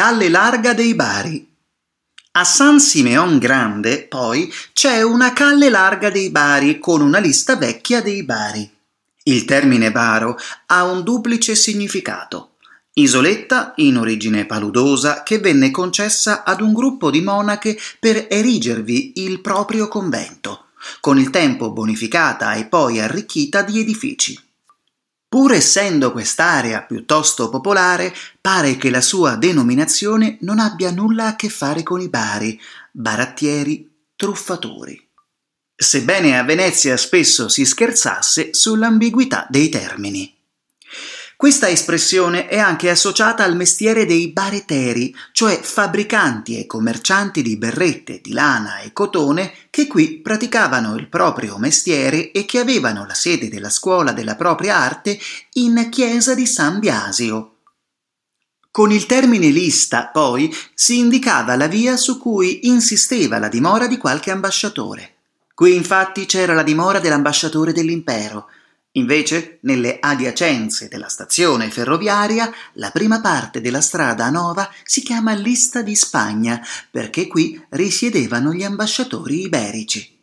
Calle Larga dei Bari. A San Simeon Grande, poi, c'è una Calle Larga dei Bari con una lista vecchia dei Bari. Il termine baro ha un duplice significato. Isoletta, in origine paludosa, che venne concessa ad un gruppo di monache per erigervi il proprio convento, con il tempo bonificata e poi arricchita di edifici. Pur essendo quest'area piuttosto popolare, pare che la sua denominazione non abbia nulla a che fare con i bari, barattieri, truffatori. Sebbene a Venezia spesso si scherzasse sull'ambiguità dei termini. Questa espressione è anche associata al mestiere dei bareteri, cioè fabbricanti e commercianti di berrette, di lana e cotone che qui praticavano il proprio mestiere e che avevano la sede della scuola della propria arte in chiesa di San Biasio. Con il termine lista, poi, si indicava la via su cui insisteva la dimora di qualche ambasciatore. Qui infatti c'era la dimora dell'ambasciatore dell'impero, Invece, nelle adiacenze della stazione ferroviaria, la prima parte della strada Nova si chiama Lista di Spagna, perché qui risiedevano gli ambasciatori iberici.